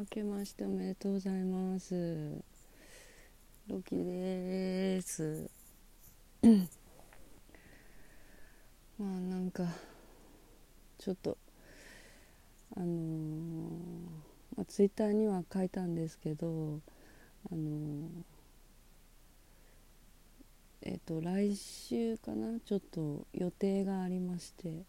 明けましておめでとうございます。ロキです。まあなんかちょっとあのー、まあ、ツイッターには書いたんですけどあのー、えっ、ー、と来週かな？ちょっと予定がありまして。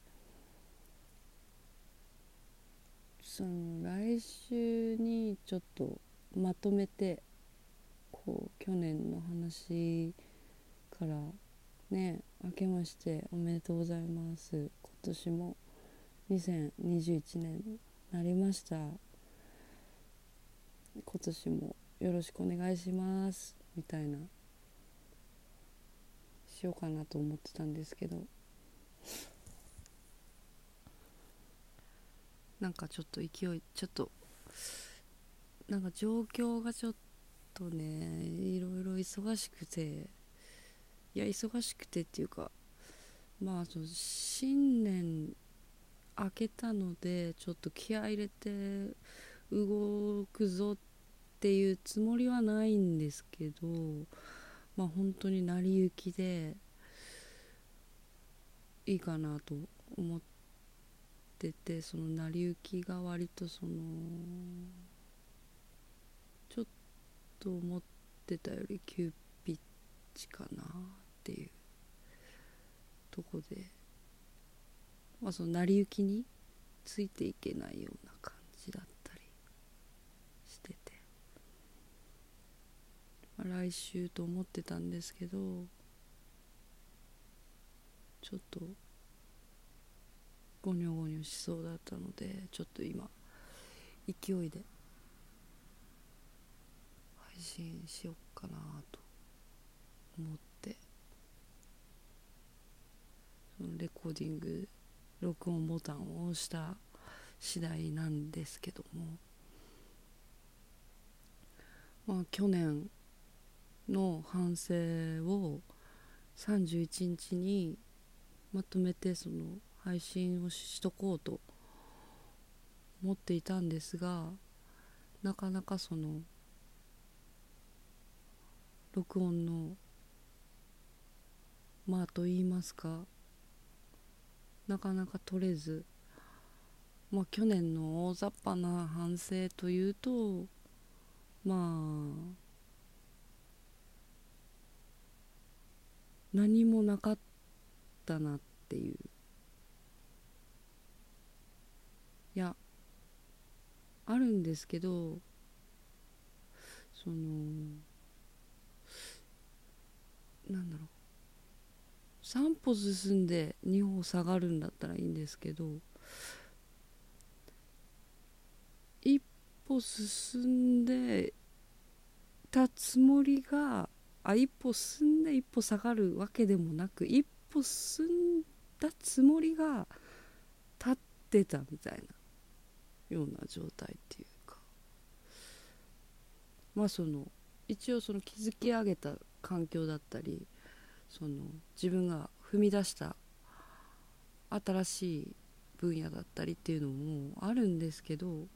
その来週にちょっとまとめてこう去年の話からね明けましておめでとうございます。今年も2021年になりました。今年もよろしくお願いします。みたいなしようかなと思ってたんですけど。なんかちょっと勢いちょっとなんか状況がちょっとねいろいろ忙しくていや忙しくてっていうかまあその新年明けたのでちょっと気合入れて動くぞっていうつもりはないんですけどまあ本当に成り行きでいいかなと思ってっててその成り行きが割とそのちょっと思ってたより急ピッチかなっていうとこでまあその成り行きについていけないような感じだったりしてて、まあ、来週と思ってたんですけどちょっとゴニョゴニョしそうだったのでちょっと今勢いで配信しよっかなと思ってそのレコーディング録音ボタンを押した次第なんですけどもまあ去年の反省を31日にまとめてその配信をしとこうと思っていたんですがなかなかその録音のまあと言いますかなかなか取れずまあ去年の大雑把な反省というとまあ何もなかったなっていういやあるんですけどそのなんだろう。3歩進んで2歩下がるんだったらいいんですけど一歩進んでたつもりがあ一歩進んで一歩下がるわけでもなく一歩進んだつもりが立ってたみたいな。ような状態っていうか。まあその一応その築き上げた環境だったりその自分が踏み出した新しい分野だったりっていうのもあるんですけど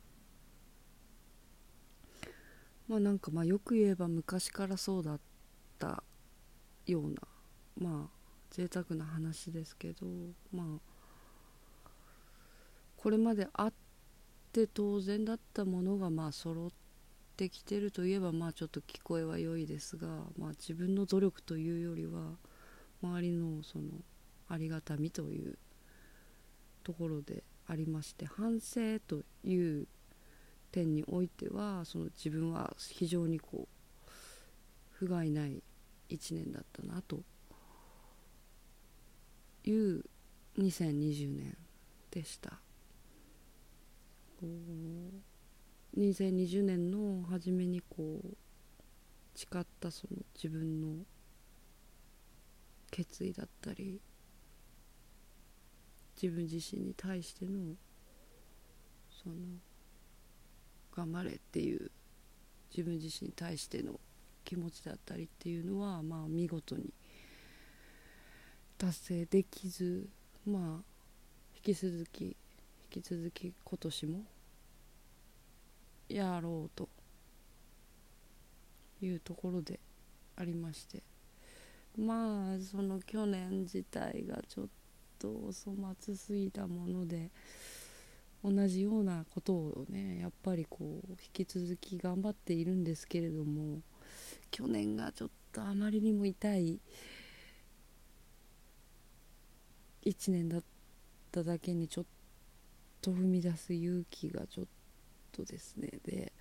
まあなんかまあよく言えば昔からそうだったようなまあ贅沢な話ですけどまあこれまであっって当然だったものがまあ揃ってきてるといえばまあちょっと聞こえは良いですが、まあ、自分の努力というよりは周りのそのありがたみというところでありまして反省という点においてはその自分は非常にこう不甲斐ない1年だったなという2020年でした。2020年の初めにこう誓ったその自分の決意だったり自分自身に対してのその頑張れっていう自分自身に対しての気持ちだったりっていうのはまあ見事に達成できずまあ引き続き引き続き今年もやろうと。いうところでありまして。まあその去年自体がちょっとお粗末すぎたもので同じようなことをねやっぱりこう引き続き頑張っているんですけれども去年がちょっとあまりにも痛い1年だっただけにちょっと踏み出す勇気がちょっとですね。で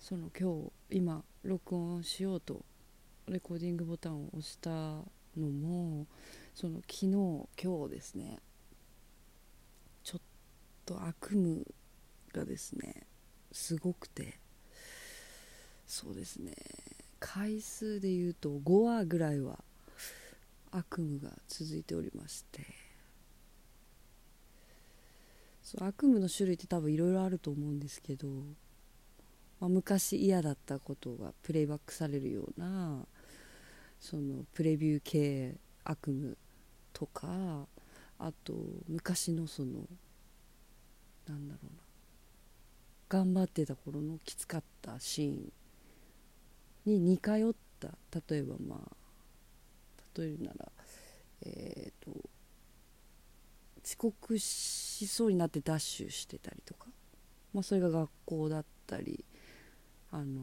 その今日今録音しようとレコーディングボタンを押したのもその昨日今日ですね。ちょっと悪夢がですねすごくて。そうですね。回数で言うと5話ぐらいは悪夢が続いておりまして。そう悪夢の種類って多分いろいろあると思うんですけど、まあ、昔嫌だったことがプレイバックされるようなそのプレビュー系悪夢とかあと昔のそのなんだろうな頑張ってた頃のきつかったシーンに似通った例えばまあ例えるならえっ、ー、と遅刻しそうになってダッシュしてたりとか、まあ、それが学校だったりあの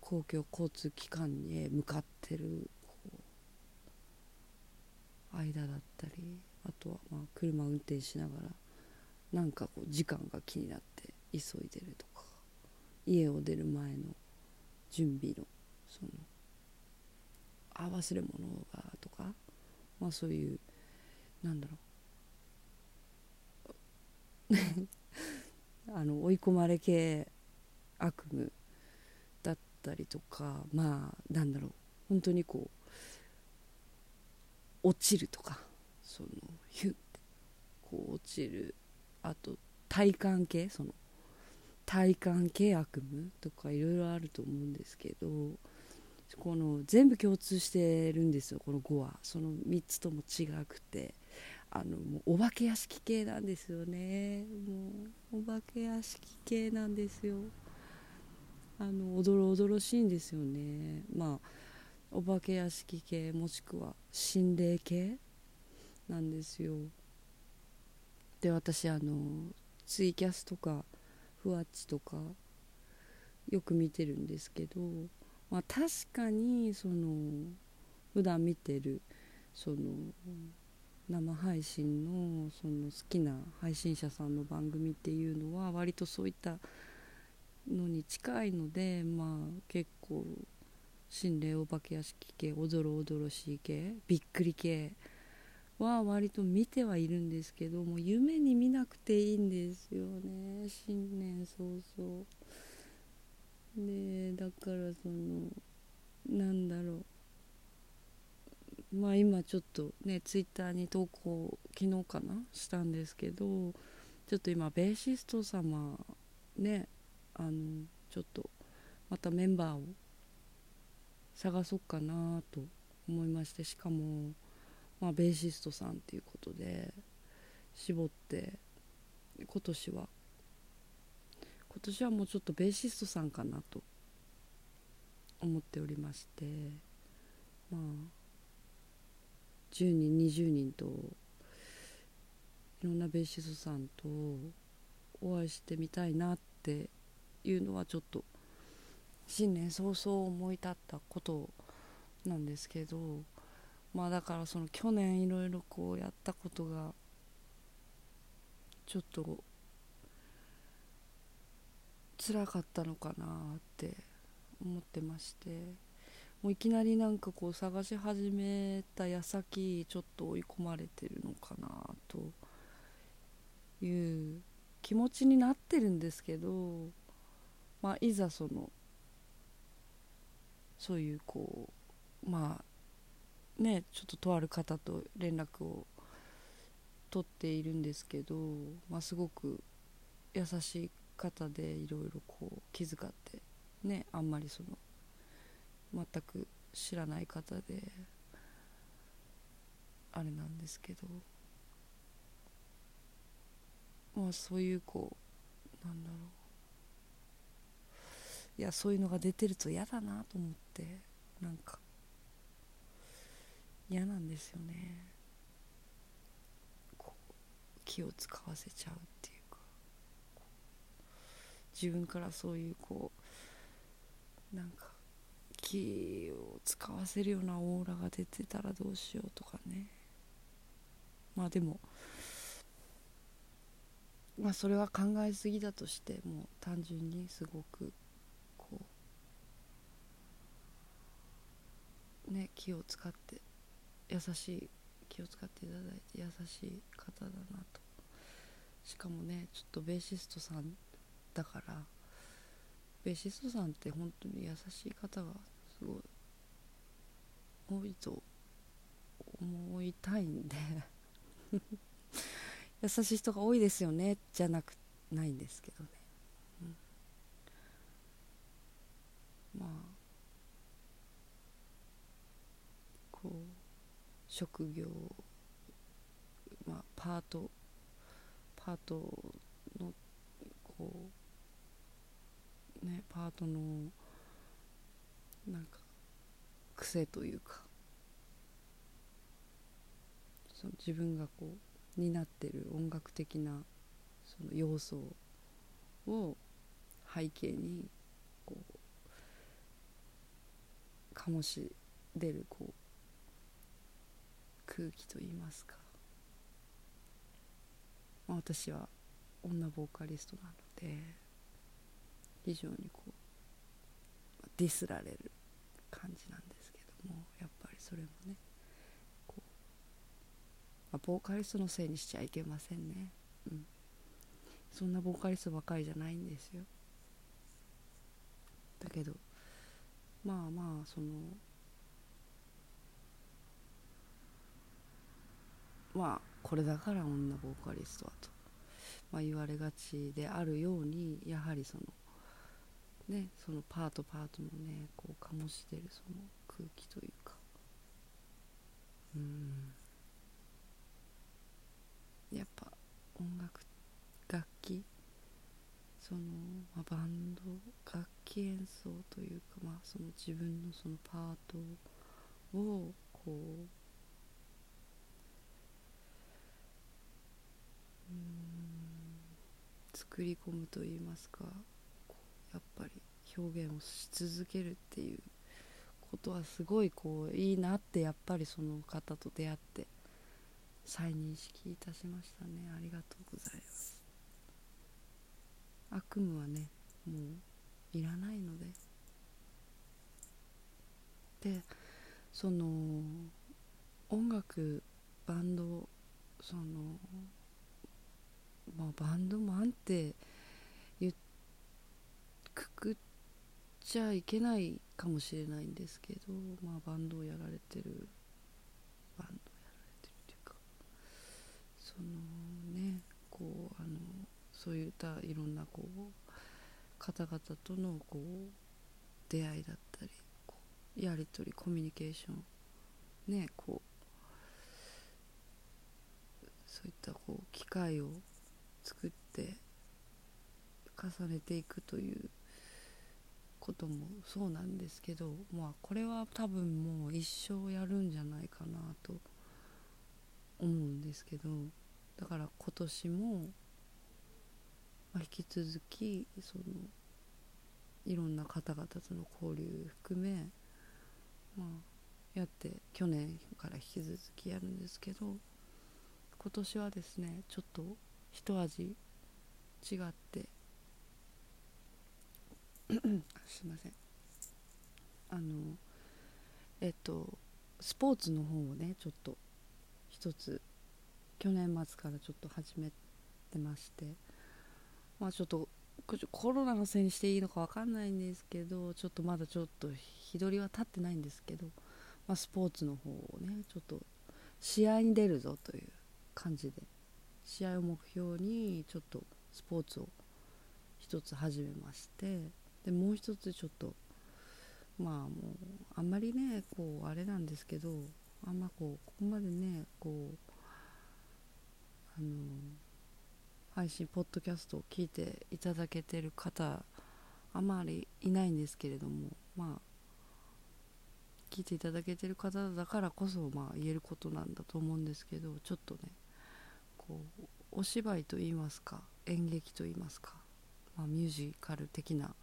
公共交通機関へ向かってる間だったりあとはまあ車運転しながらなんかこう時間が気になって急いでるとか家を出る前の準備のそのあ忘れ物がとかまあそういうなんだろう。あの追い込まれ系悪夢だったりとかまあなんだろう。本当にこう落ちるとかそのヒュッてこう落ちる。あと体感系その体感系悪夢とかいろいろあると思うんですけどこの全部共通してるんですよこの5は。その3つとも違くて。あのもうお化け屋敷系なんですよね。もうお化け屋敷系なんですよ。あのおどろおどろしいんですよね。まあお化け屋敷系もしくは心霊系なんですよ。で私あのツイキャスとかふわっちとかよく見てるんですけどまあ、確かにその普段見てるその生配信のその好きな配信者さんの番組っていうのは割とそういったのに近いのでまあ結構心霊お化け屋敷系おどろおどろしい系びっくり系は割と見てはいるんですけども夢に見なくていいんですよね新年早々。でだからそのなんだろうまあ今ちょっとねツイッターに投稿昨日かなしたんですけどちょっと今ベーシスト様ねあのちょっとまたメンバーを探そうかなと思いましてしかも、まあ、ベーシストさんっていうことで絞って今年は。今年はもうちょっとベーシストさんかなと思っておりましてまあ10人20人といろんなベーシストさんとお会いしてみたいなっていうのはちょっと新年早々思い立ったことなんですけどまあだからその去年いろいろこうやったことがちょっと辛かったのかなって思ってまして。もういきなりなんかこう探し始めた矢先ちょっと追い込まれてるのかなという気持ちになってるんですけど、まあ、いざそのそういうこうまあねちょっととある方と連絡を取っているんですけど、まあ、すごく優しい方でいろいろこう気遣ってねあんまりその全く知らない方であれなんですけど。まあそういうこうなんだろう。いやそういうのが出てると嫌だなと思ってなんか嫌なんですよね。こう気を使わせちゃうっていうか。自分からそういうこうなんか気を使わせるようなオーラが出てたらどうしようとかね。まあでもまあそれは考えすぎだとしてもう単純にすごくこうね気を使って優しい気を使っていただいて優しい方だなと。しかもねちょっとベーシストさんだからベーシストさんって本当に優しい方が多いと思いたいんで。優しい人が多いですよねじゃなくないんですけどね、うん、まあこう職業まあパートパートのこうねパートのなんか癖というかその自分がこう担ってる音楽的なその要素を背景にこう醸し出るこう空気といいますか、まあ、私は女ボーカリストなので非常にこうディスられる感じなんです。けどもやっぱりそれもねこうまあ、ボーカリストのせいにしちゃいけませんね。うん。そんなボーカリストばかりじゃないんですよ。だけどまあまあそのまあこれだから女ボーカリストはと、まあ、言われがちであるようにやはりそのねそのパートパートのねこう醸してるその空気というか。うん。やっぱ音楽楽器。その、まあ、バンド楽器演奏というか、まあ、その自分のそのパートをこううん作り込むといいますかやっぱり表現をし続けるっていうことはすごいこういいなってやっぱりその方と出会って再認識いたしましたね。ありがとうございます。悪夢はねもういらないので。でその音楽バンドそのまあバンドマンって言くくっちゃいけないかもしれないんですけど、まあ、バンドをやられてるバンドをやられてるというかそのねこうあのそういったいろんなこう方々とのこう出会いだったりやり取りコミュニケーションねこうそういったこう機会を作って重ねていくということもそうなんですけどまあこれは多分もう一生やるんじゃないかなと思うんですけどだから今年も、まあ、引き続きそのいろんな方々との交流含め、まあ、やって去年から引き続きやるんですけど今年はですねちょっと一味違って すいません。あのえっとスポーツの方をねちょっと一つ去年末からちょっと始めてましてまあちょっとコロナのせいにしていいのか分かんないんですけどちょっとまだちょっと日取りは立ってないんですけど、まあ、スポーツの方をねちょっと試合に出るぞという感じで試合を目標にちょっとスポーツを一つ始めましてでもう一つちょっとまあもうあんまりねこうあれなんですけどあんまこうここまでねこうあの配信ポッドキャストを聞いていただけてる方あまりいないんですけれどもまあ聞いていただけてる方だからこそまあ言えることなんだと思うんですけどちょっとねこうお芝居といいますか演劇といいますか、まあ、ミュージカル的な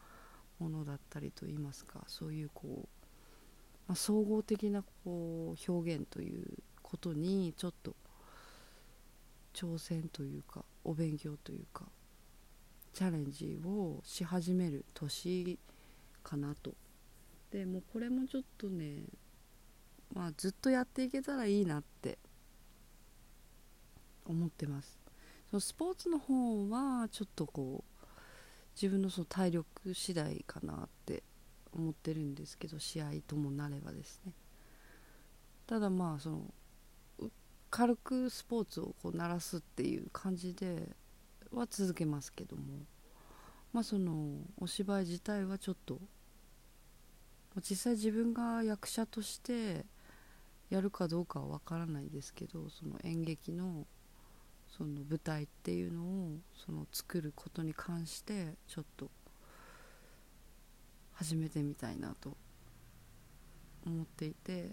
ものだったりといいますかそういうこう、まあ、総合的なこう表現ということにちょっと挑戦というかお勉強というかチャレンジをし始める年かなと。でもこれもちょっとねまあずっとやっていけたらいいなって思ってます。そのスポーツの方はちょっとこう自分のその体力次第かなって思ってるんですけど試合ともなればですね。ただまあその軽くスポーツをこう鳴らすっていう感じでは続けますけどもまあそのお芝居自体はちょっと実際自分が役者としてやるかどうかは分からないですけどその演劇のその舞台っていうのをその作ることに関してちょっと始めてみたいなと思っていて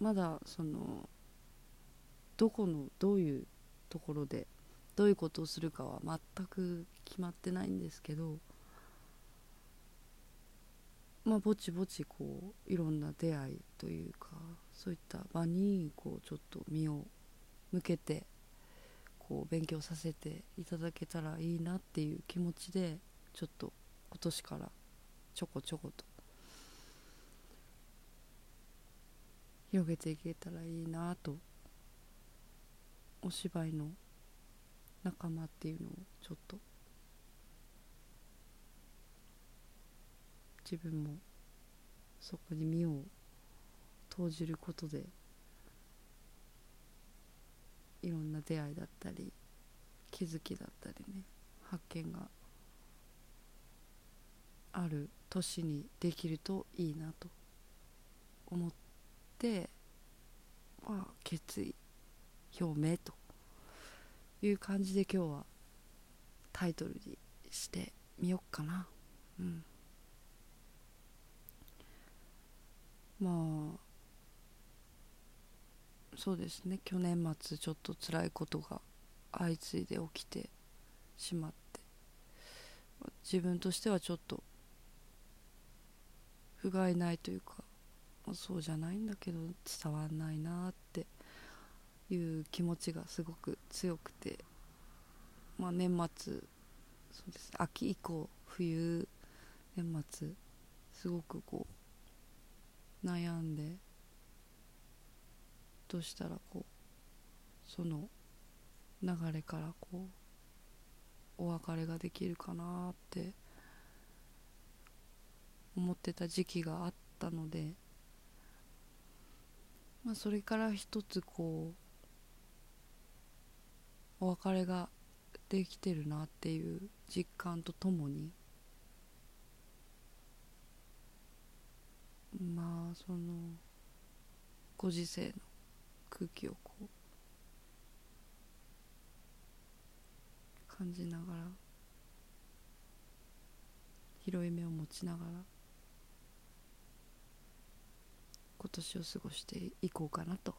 まだそのどこのどういうところでどういうことをするかは全く決まってないんですけどまあぼちぼちこういろんな出会いというかそういった場にこうちょっと身を向けてこう勉強させていただけたらいいなっていう気持ちでちょっと今年からちょこちょこと広げていけたらいいなとお芝居の仲間っていうのをちょっと自分もそこに身を投じることでいろんな出会いだったり気づきだったりね発見がある年にできるといいなと思ってまあ決意表明という感じで今日はタイトルにしてみよっかな。うん。まあそうですね。去年末ちょっと辛いことが相次いで起きてしまって。自分としてはちょっと不甲斐ないというかまそうじゃないんだけど伝わんないなっていう気持ちがすごく強くて、まあ、年末そうです。秋以降冬年末すごくこう悩んでどうしたらこうその流れからこうお別れができるかなって思ってた時期があったので、まあ、それから一つこうお別れができてるなっていう実感とともにまあそのご時世の空気をこう感じながら広い目を持ちながら今年を過ごしていこうかなと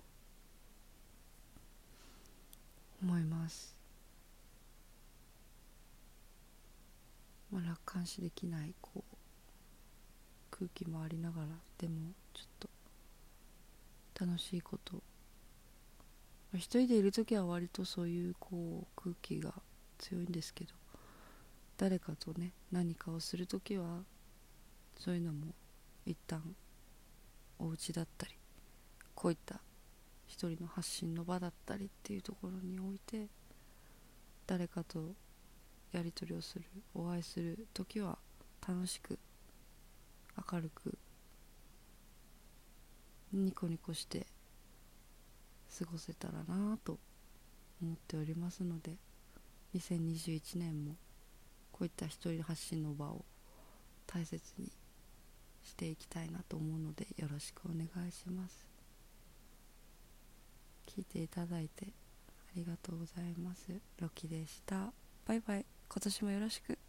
思います。まあ楽観視できないこう空気もありながらでもちょっと楽しいこと一人でいる時は割とそういうこう空気が強いんですけど誰かとね何かをする時はそういうのも一旦お家だったりこういった一人の発信の場だったりっていうところにおいて誰かとやり取りをするお会いする時は楽しく明るくニコニコして過ごせたらなと思っておりますので2021年もこういった一人発信の場を大切にしていきたいなと思うのでよろしくお願いします。聞いていただいてありがとうございます。ロキでした。バイバイ。今年もよろしく。